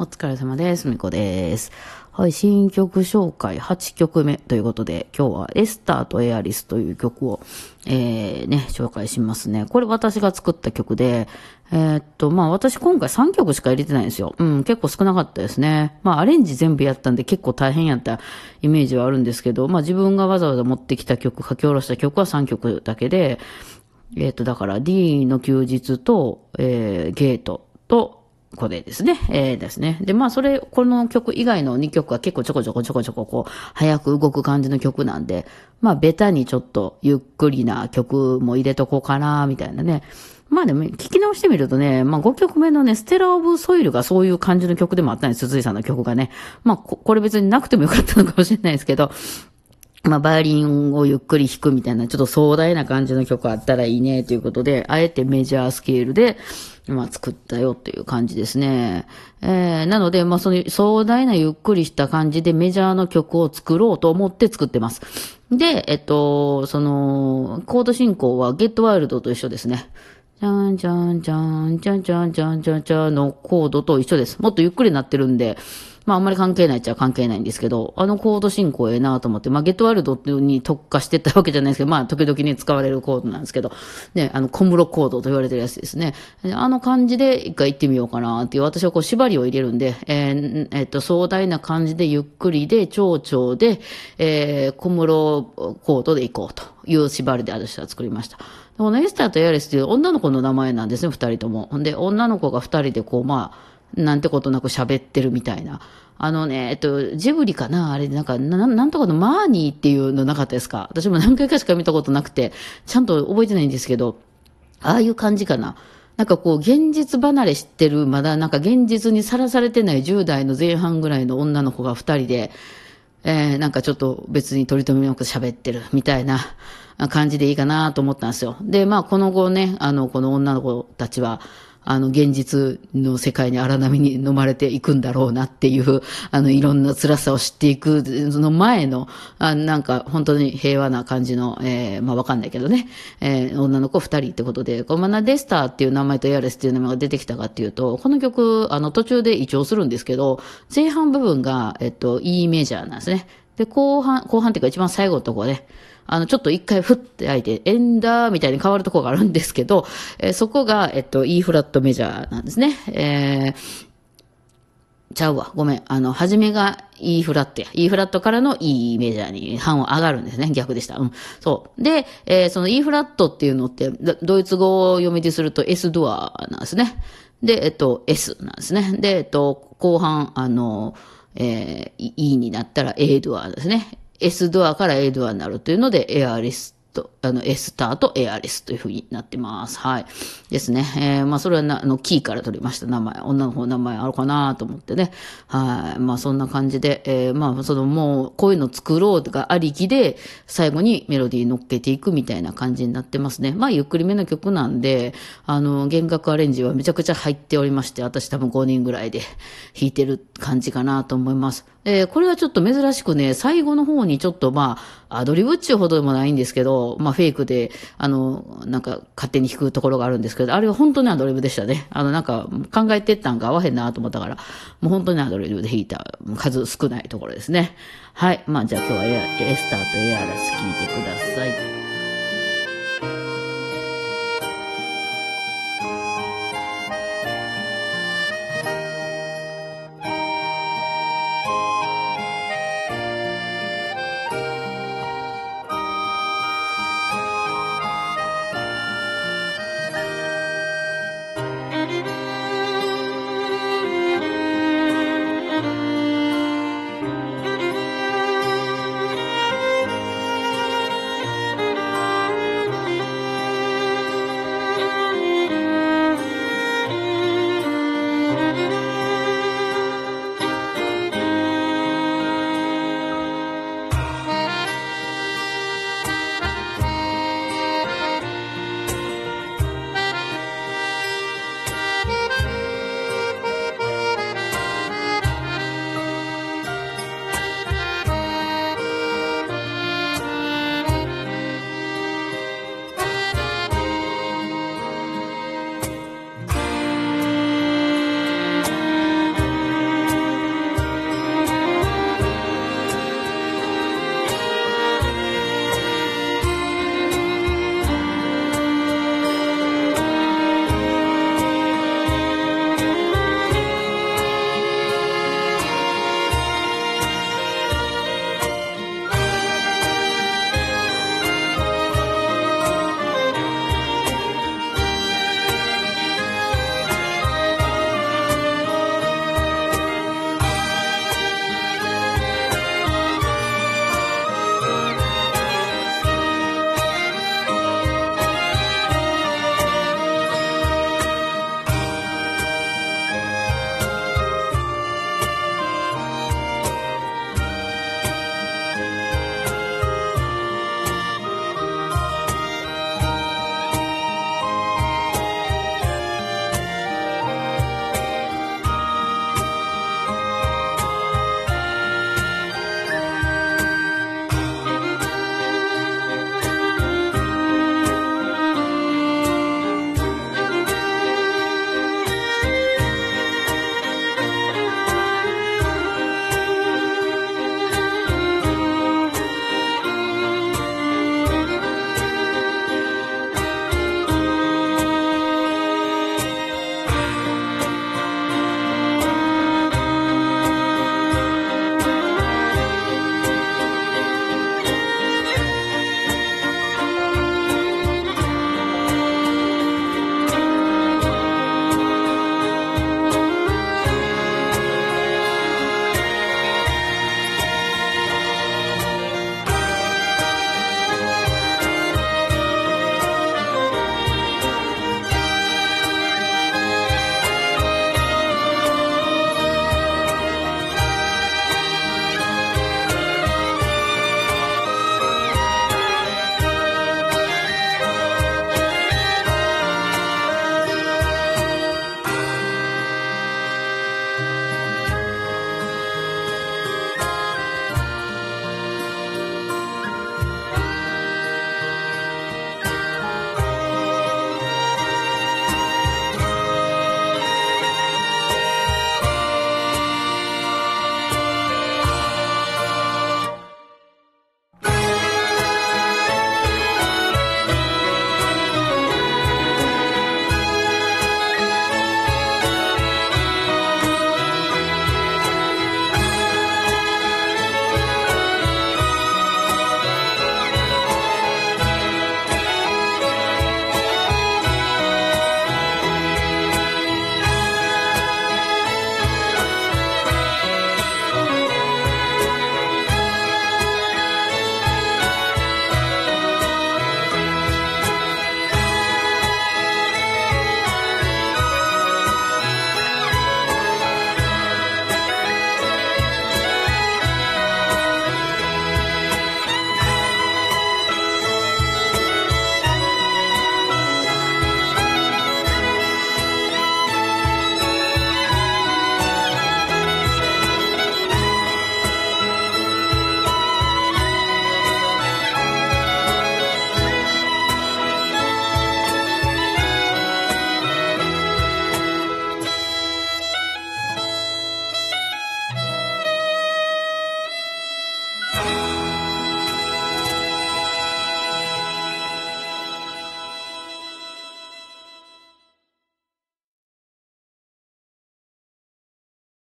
お疲れ様です。みこです。はい、新曲紹介8曲目ということで、今日はエスターとエアリスという曲を、えー、ね、紹介しますね。これ私が作った曲で、えーっと、まあ私今回3曲しか入れてないんですよ。うん、結構少なかったですね。まあアレンジ全部やったんで結構大変やったイメージはあるんですけど、まあ自分がわざわざ持ってきた曲、書き下ろした曲は3曲だけで、えっ、と、だから D の休日と、えー、ゲートと、これですね。えー、ですね。で、まあ、それ、この曲以外の2曲は結構ちょこちょこちょこちょここう、早く動く感じの曲なんで、まあ、ベタにちょっとゆっくりな曲も入れとこうかな、みたいなね。まあでも、聞き直してみるとね、まあ5曲目のね、ステラ・オブ・ソイルがそういう感じの曲でもあったんです、鈴井さんの曲がね。まあ、ここれ別になくてもよかったのかもしれないですけど、まあ、バイオリンをゆっくり弾くみたいな、ちょっと壮大な感じの曲あったらいいね、ということで、あえてメジャースケールで、まあ、作ったよっていう感じですね。えー、なので、まあ、その壮大なゆっくりした感じでメジャーの曲を作ろうと思って作ってます。で、えっと、その、コード進行はゲットワイルドと一緒ですね。じゃんじゃんじゃんじゃんじゃんじゃんじゃんじゃんのコードと一緒です。もっとゆっくりなってるんで、まああんまり関係ないっちゃ関係ないんですけど、あのコード進行ええなと思って、まあゲットワールドに特化してったわけじゃないですけど、まあ時々ね使われるコードなんですけど、ね、あの小室コードと言われてるやつですね。あの感じで一回行ってみようかなっていう、私はこう縛りを入れるんで、えー、えっと、壮大な感じでゆっくりで、蝶々で、えー、小室コードで行こうという縛りで私は作りました。このエスターとエアレスっていう女の子の名前なんですね、二人とも。んで、女の子が二人でこう、まあ、なんてことなく喋ってるみたいな。あのね、えっと、ジブリかな？あれ、なんか、ななんとかのマーニーっていうのなかったですか？私も何回かしか見たことなくて、ちゃんと覚えてないんですけど、ああいう感じかな。なんかこう、現実離れしてる、まだなんか現実にさらされてない10代の前半ぐらいの女の子が二人で、えー、なんかちょっと別に取り留めなく喋ってるみたいな感じでいいかなと思ったんですよ。で、まあこの後ね、あの、この女の子たちは、あの、現実の世界に荒波に飲まれていくんだろうなっていう、あの、いろんな辛さを知っていく、その前の、あなんか、本当に平和な感じの、えー、まあわかんないけどね、えー、女の子二人ってことで、このマナデスターっていう名前とエアレスっていう名前が出てきたかっていうと、この曲、あの、途中で一応するんですけど、前半部分が、えっと、E メジャーなんですね。で、後半、後半っていうか一番最後のところで、あの、ちょっと一回ふって開いて、エンダーみたいに変わるところがあるんですけど、えー、そこが、えっと、E フラットメジャーなんですね。えー、ちゃうわ。ごめん。あの、初めが E フラットや。E フラットからの E メジャーに半音上がるんですね。逆でした。うん。そう。で、えー、その E フラットっていうのって、ドイツ語を読みですると S ドアなんですね。で、えっと、S なんですね。で、えっと、後半、あの、えー、E になったら A ドアですね。S ドアから A ドアになるというので、エアリスト、あの、S ターとエアリスというふうになってます。はい。ですね。えー、まあ、それはな、あの、キーから取りました名前。女の方名前あるかなと思ってね。はい。まあ、そんな感じで、えー、まあ、その、もう、こういうの作ろうがありきで、最後にメロディー乗っけていくみたいな感じになってますね。まあ、ゆっくりめの曲なんで、あの、弦楽アレンジはめちゃくちゃ入っておりまして、私多分5人ぐらいで弾いてる感じかなと思います。えー、これはちょっと珍しくね、最後の方にちょっとまあ、アドリブっちゅうほどでもないんですけど、まあフェイクで、あの、なんか勝手に弾くところがあるんですけど、あれは本当にアドリブでしたね。あの、なんか考えてったんか合わへんなと思ったから、もう本当にアドリブで弾いた数少ないところですね。はい。まあじゃあ今日はエスターとエアラス聞いてください。